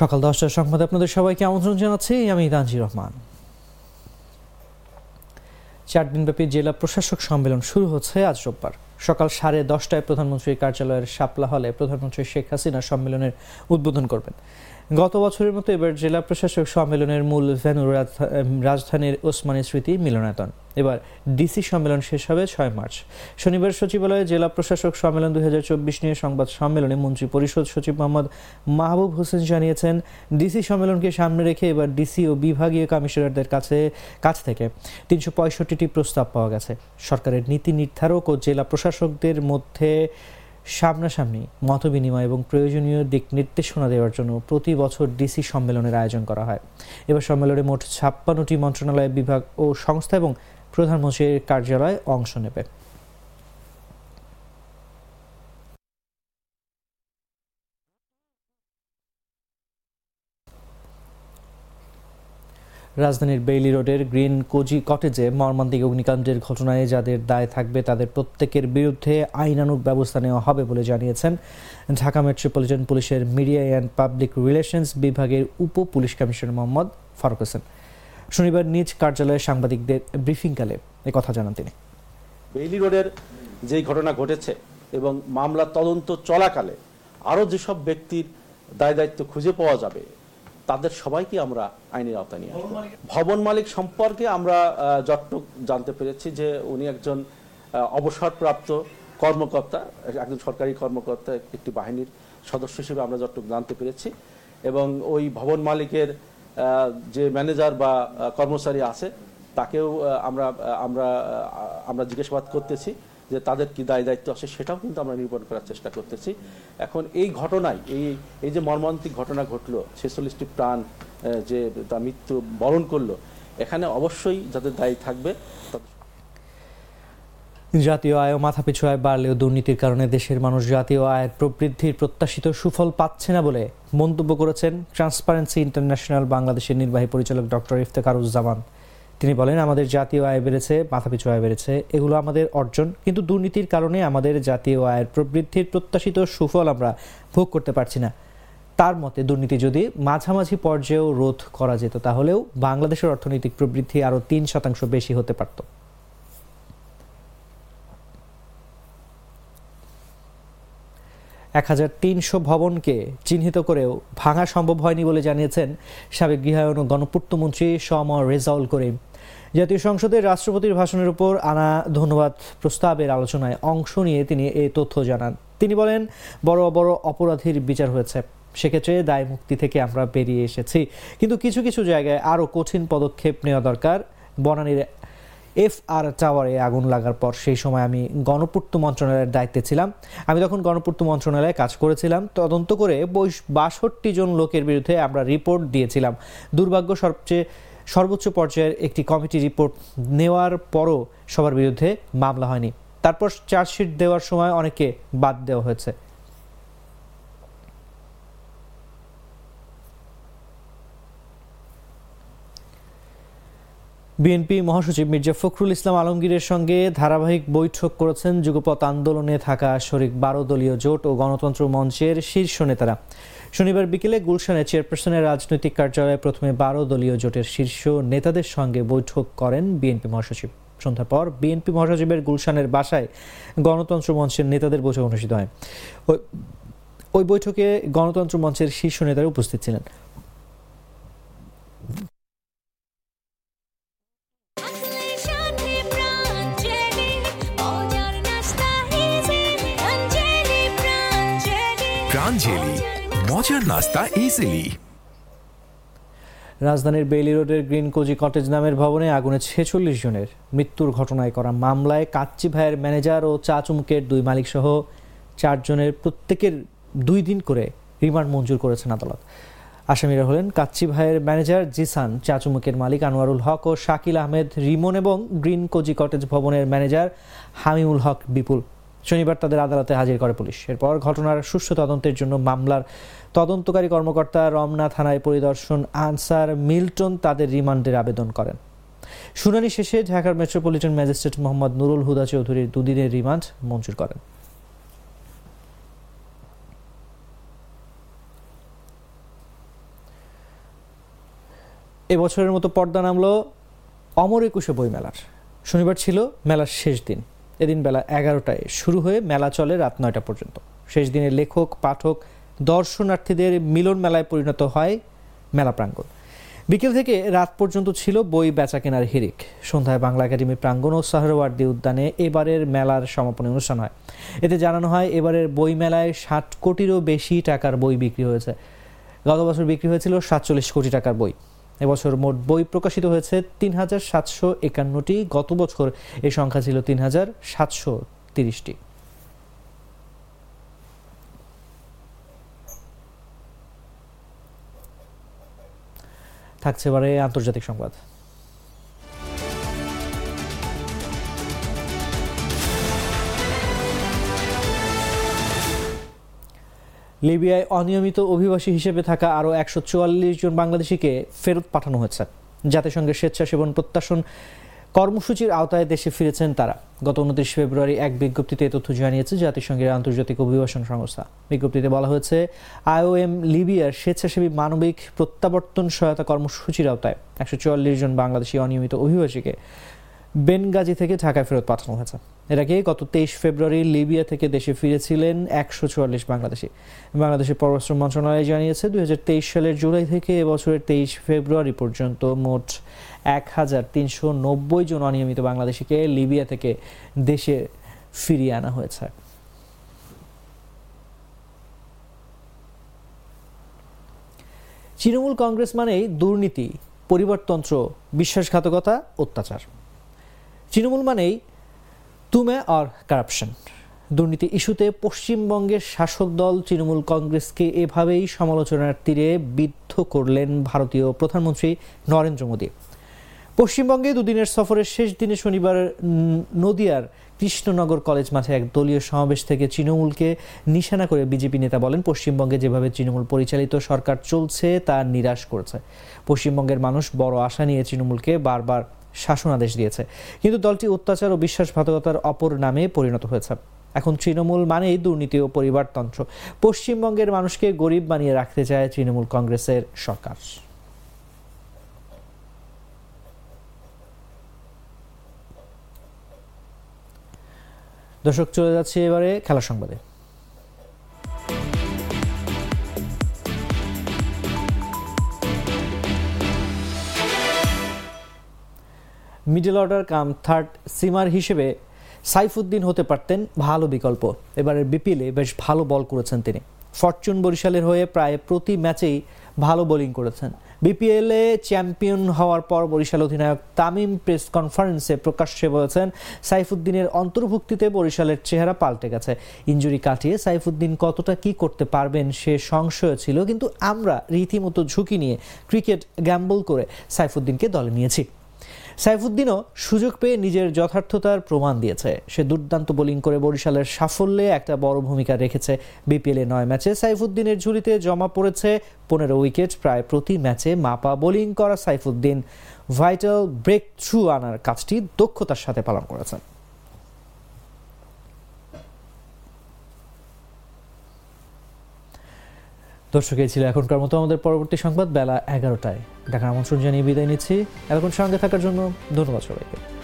সকাল দশটার সংবাদে আপনাদের সবাইকে আমন্ত্রণ জানাচ্ছি। আমি তানজির রহমান। চার দিনব্যাপী জেলা প্রশাসক সম্মেলন শুরু হচ্ছে আজ রোববার। সকাল সাড়ে দশটায় প্রধানমন্ত্রীর কার্যালয়ের সাপলা হলে প্রধানমন্ত্রী শেখ হাসিনা সম্মেলনের উদ্বোধন করবেন। গত বছরের মতো এবার জেলা প্রশাসক সম্মেলনের মূল ভেন্যু রাজধানীর ওসমানী স্মৃতি মিলনায়তন। এবার ডিসি সম্মেলন শেষ হবে ছয় মার্চ। শনিবার সচিবালয়ে জেলা প্রশাসক সম্মেলন দুই নিয়ে সংবাদ সম্মেলনে মন্ত্রী পরিষদ সচিব মোহাম্মদ মাহবুব হোসেন জানিয়েছেন, ডিসি সম্মেলনকে সামনে রেখে এবার ডিসি ও বিভাগীয় কমিশনারদের কাছে, কাছ থেকে তিনশো প্রস্তাব পাওয়া গেছে। সরকারের নীতি নির্ধারক ও জেলা প্রশাসকদের মধ্যে সামনাসামনি মত বিনিময় এবং প্রয়োজনীয় দিক নির্দেশনা দেওয়ার জন্য প্রতি বছর ডিসি সম্মেলনের আয়োজন করা হয়। এবার সম্মেলনে মোট ছাপ্পান্নটি মন্ত্রণালয় বিভাগ ও সংস্থা এবং প্রধানমন্ত্রীর কার্যালয় অংশ নেবে। রাজধানীর বেইলি রোডের গ্রিন কোজি কটেজে মর্মান্তিক অগ্নিকাণ্ডের ঘটনায় যাদের দায় থাকবে তাদের প্রত্যেকের বিরুদ্ধে আইনানুগ ব্যবস্থা নেওয়া হবে বলে জানিয়েছেন ঢাকা মেট্রোপলিটন পুলিশের মিডিয়া অ্যান্ড পাবলিক রিলেশনস বিভাগের উপ পুলিশ কমিশনার মোহাম্মদ ফারুক হোসেন। শনিবার নিজ কার্যালয়ে সাংবাদিকদের ব্রিফিংকালে কথা জানান তিনি। বেইলি রোডের যে ঘটনা ঘটেছে এবং মামলা তদন্ত চলাকালে আরও যেসব ব্যক্তির দায় দায়িত্ব খুঁজে পাওয়া যাবে তাদের সবাইকে আমরা আইনের আওতায় নিয়ে আসব। ভবন মালিক সম্পর্কে আমরা যতটুক জানতে পেরেছি যে উনি একজন অবসরপ্রাপ্ত কর্মকর্তা, একজন সরকারি কর্মকর্তা, একটি বাহিনীর সদস্য হিসেবে আমরা যতটুক জানতে পেরেছি। এবং ওই ভবন মালিকের যে ম্যানেজার বা কর্মচারী আছে, তাকেও আমরা আমরা আমরা জিজ্ঞাসাবাদ করতেছি। যে তাদের কি দায় দায়িত্ব আছে সেটাও কিন্তু আমরা নিরূপণ করার চেষ্টা করতেছি। এখন এই ঘটনায়, এই এই যে মর্মান্তিক ঘটনা ঘটলো, ছেচল্লিশটি প্রাণ যে তা মৃত্যু বরণ করল, এখানে অবশ্যই যাদের দায়ী থাকবে জাতীয় আয় মাথাপিছু আয় বাড়লেও দুর্নীতির কারণে দেশের মানুষ জাতীয় আয়ের প্রবৃদ্ধির প্রত্যাশিত সুফল পাচ্ছে না বলে মন্তব্য করেছেন ট্রান্সপারেন্সি ইন্টারন্যাশনাল বাংলাদেশের নির্বাহী পরিচালক ডক্টর ইফতেকারুজ্জামান তিনি বলেন, আমাদের জাতীয় আয় বেড়েছে, মাথাপিছু আয় বেড়েছে, এগুলো আমাদের অর্জন। কিন্তু দুর্নীতির কারণে আমাদের জাতীয় আয়ের প্রবৃদ্ধির প্রত্যাশিত সুফল আমরা ভোগ করতে পারছি না। তার মতে, দুর্নীতি যদি মাঝামাঝি পর্যায়েও রোধ করা যেত, তাহলেও বাংলাদেশের অর্থনৈতিক প্রবৃদ্ধি আরও তিন শতাংশ বেশি হতে পারত। এক হাজার তিনশো ভবনকে চিহ্নিত করেও ভাঙা সম্ভব হয়নি বলে জানিয়েছেন সাবেক গৃহায়ন ও গণপূর্তমন্ত্রী সম রেজাউল করিম। জাতীয় সংসদের রাষ্ট্রপতির ভাষণের উপর আনা ধন্যবাদ প্রস্তাবের আলোচনায় অংশ নিয়ে তিনি এই তথ্য জানান। তিনি বলেন, বড় বড় অপরাধীর বিচার হয়েছে। সেক্ষেত্রে দায় মুক্তি থেকে আমরা বেরিয়ে এসেছি। কিন্তু কিছু কিছু জায়গায় আরও কঠিন পদক্ষেপ নেওয়া দরকার। বনানীর এফ আর টাওয়ারে আগুন লাগার পর সেই সময় আমি গণপূর্ত মন্ত্রণালয়ের দায়িত্বে ছিলাম। আমি তখন গণপূর্ত মন্ত্রণালয়ে কাজ করেছিলাম। তদন্ত করে বাষট্টি জন লোকের বিরুদ্ধে আমরা রিপোর্ট দিয়েছিলাম। দুর্ভাগ্য সবচেয়ে সর্বোচ্চ পর্যায়ের একটি কমিটি রিপোর্ট নেওয়ার পরও সবার বিরুদ্ধে মামলা হয়নি। তারপর চার্জশিট দেওয়ার সময় অনেকে বাদ দেওয়া হয়েছে। বিএনপি মহাসচিব মির্জা ফখরুল ইসলাম আলমগীরের সঙ্গে ধারাবাহিক বৈঠক করেছেন যুগপথ আন্দোলনে থাকা শরিক বারো দলীয় জোট ও গণতন্ত্র মঞ্চের শীর্ষ নেতারা। শনিবার বিকেলে গুলশানে চেয়ারপারসনের রাজনৈতিক কার্যালয়ে প্রথমে বারো দলীয় জোটের শীর্ষ নেতাদের সঙ্গে বৈঠক করেন বিএনপি মহাসচিব। সন্ধ্যার পর বিএনপি মহাসচিবের গুলশানের বাসায় গণতন্ত্র মঞ্চের নেতাদের বৈঠক অনুষ্ঠিত হয়। ওই বৈঠকে গণতন্ত্র মঞ্চের শীর্ষ নেতারা উপস্থিত ছিলেন। প্রাঞ্জলি। মজার নাস্তা ইজিলি রাজধানীর বেইলি রোডের গ্রিন কোজি কটেজ নামের ভবনে আগুনে ছেচল্লিশ জনের মৃত্যুর ঘটনায় করা মামলায় কাচ্চি ভাইয়ের ম্যানেজার ও চা চুমুকের দুই মালিক সহ চারজনের প্রত্যেকের দুই দিন করে রিমান্ড মঞ্জুর করেছেন আদালত। আসামিরা হলেন কাচ্চি ভাইয়ের ম্যানেজার জিসান চাচুমুকের মালিক আনোয়ারুল হক ও শাকিল আহমেদ রিমন এবং গ্রিন কোজি কটেজ ভবনের ম্যানেজার হামিউল হক বিপুল। শনিবার তাদের আদালতে হাজির করে পুলিশ। এরপর ঘটনার সুষ্ঠু তদন্তের জন্য মামলার তদন্তকারী কর্মকর্তা রমনা থানায় পরিদর্শন আনসার মিল্টন তাদের রিমান্ডের আবেদন করেন। শুনানি শেষে ঢাকার মেট্রোপলিটন ম্যাজিস্ট্রেট মোহাম্মদ নুরুল হুদা চৌধুরীর দুদিনের রিমান্ড মঞ্জুর করেন। এবছরের মতো পর্দা নামলো অমর একুশে বইমেলার। শনিবার ছিল মেলার শেষ দিন। এদিন বেলা এগারোটায় শুরু হয়ে মেলা চলে রাত নয়টা পর্যন্ত। শেষ দিনে লেখক, পাঠক, দর্শনার্থীদের মিলন মেলায় পরিণত হয় মেলা প্রাঙ্গণ। বিকেল থেকে রাত পর্যন্ত ছিল বই বেচা কেনার হিরিক সন্ধ্যায় বাংলা একাডেমি প্রাঙ্গণ ও সাহরওয়ার্দী উদ্যানে এবারের মেলার সমাপনী অনুষ্ঠান হয়। এতে জানানো হয়, এবারের বই মেলায় ষাট কোটিরও বেশি টাকার বই বিক্রি হয়েছে। গত বছর বিক্রি হয়েছিল সাতচল্লিশ কোটি টাকার বই। এবছর মোট বই প্রকাশিত হয়েছে তিন হাজার সাতশো একান্নটি। গত বছর এ সংখ্যা ছিল তিন হাজার সাতশো তিরিশটি। থাকছে এবারে আন্তর্জাতিক সংবাদ। লিবিয়ায় অনিয়মিত অভিবাসী হিসেবে থাকা আরও একশো চুয়াল্লিশ জন বাংলাদেশিকে ফেরত পাঠানো হয়েছে। জাতিসংঘের স্বেচ্ছাসেবন প্রত্যাশন কর্মসূচির আওতায় দেশে ফিরেছেন তারা। গত উনত্রিশ ফেব্রুয়ারি এক বিজ্ঞপ্তিতে তথ্য জানিয়েছে জাতিসংঘের আন্তর্জাতিক অভিবাসন সংস্থা। বিজ্ঞপ্তিতে বলা হয়েছে, আইওএম লিবিয়ার স্বেচ্ছাসেবী মানবিক প্রত্যাবর্তন সহায়তা কর্মসূচির আওতায় একশো চুয়াল্লিশ জন বাংলাদেশি অনিয়মিত অভিবাসীকে বেনগাজি থেকে ঢাকায় ফেরত পাঠানো হয়েছে। এর আগে গত তেইশ ফেব্রুয়ারি লিবিয়া থেকে দেশে ফিরেছিলেন একশো চুয়াল্লিশ বাংলাদেশি। বাংলাদেশের পররাষ্ট্র মন্ত্রণালয় জানিয়েছে, দুই সালের জুলাই থেকে এবছরের তেইশ ফেব্রুয়ারি পর্যন্ত মোট এক হাজার তিনশো নব্বই জন অনিয়মিত বাংলাদেশিকে লিবিয়া থেকে দেশে ফিরিয়ে আনা হয়েছে। তৃণমূল কংগ্রেস মানেই দুর্নীতি, পরিবারতন্ত্র, বিশ্বাসঘাতকতা, অত্যাচার। তৃণমূল মানেই তুমে আর কারাপশন দুর্নীতি ইস্যুতে পশ্চিমবঙ্গের শাসক দল তৃণমূল কংগ্রেসকে এভাবেই সমালোচনার তীরে বিদ্ধ করলেন ভারতীয় প্রধানমন্ত্রী নরেন্দ্র মোদী। পশ্চিমবঙ্গে দুদিনের সফরের শেষ দিনে শনিবার নদিয়ার কৃষ্ণনগর কলেজ মাঠে এক দলীয় সমাবেশ থেকে তৃণমূলকে নিশানা করে বিজেপি নেতা বলেন, পশ্চিমবঙ্গে যেভাবে তৃণমূল পরিচালিত সরকার চলছে, তা নিরাশ করেছে। পশ্চিমবঙ্গের মানুষ বড় আশা নিয়ে তৃণমূলকে বারবার শাসনাদেশ দিয়েছে। কিন্তু দলটি অত্যাচার ও বিশ্বাসঘাতকতার অপর নামে পরিণত হয়েছে। এখন তৃণমূল মানেই দুর্নীতি ও পরিবারতন্ত্র। পশ্চিমবঙ্গের মানুষকে গরিব বানিয়ে রাখতে চায় তৃণমূল কংগ্রেসের সরকার। দর্শক, চলে যাচ্ছে এবারে খেলা সংবাদে। Middle order cum third seamer হিসেবে সাইফুদ্দিন হতে পারতেন ভালো বিকল্প। এবারের বিপিএলে বেশ ভালো বল করেছেন তিনি। ফরচুন বরিশালের হয়ে প্রায় প্রতি ম্যাচেই ভালো বোলিং করেছেন। বিপিএলে চ্যাম্পিয়ন হওয়ার পর বরিশাল অধিনায়ক তামিম প্রেস কনফারেন্সে প্রকাশ্যে বলেছেন, সাইফুদ্দিনের অন্তর্ভুক্তিতে বরিশালের চেহারা পাল্টে গেছে। ইঞ্জুরি কাটিয়ে সাইফুদ্দিন কতটা কি করতে পারবেন সে সংশয় ছিল, কিন্তু আমরা রীতিমতো ঝুঁকি নিয়ে ক্রিকেট গ্যাম্বল করে সাইফুদ্দিনকে দলে নিয়েছি। সাইফুদ্দিনও সুযোগ পেয়ে নিজের যথার্থতার প্রমাণ দিয়েছে। সে দুর্দান্ত বোলিং করে বরিশালের সাফল্যে একটা বড় ভূমিকা রেখেছে বিপিএলে নয় ম্যাচে। সাইফুদ্দিনের ঝুলিতে জমা পড়েছে পনেরো উইকেট, প্রায় প্রতি ম্যাচে মাপা বোলিং করা সাইফুদ্দিন। ভাইটাল ব্রেক থ্রু আনার কাজটি দক্ষতার সাথে পালন করেছেন। দর্শক, এই ছিল এখনকার মতো আমাদের পরবর্তী সংবাদ বেলা এগারোটায়। দেখার আমন্ত্রণ জানিয়ে বিদায় নিচ্ছি। এতক্ষণ সঙ্গে থাকার জন্য ধন্যবাদ সবাইকে।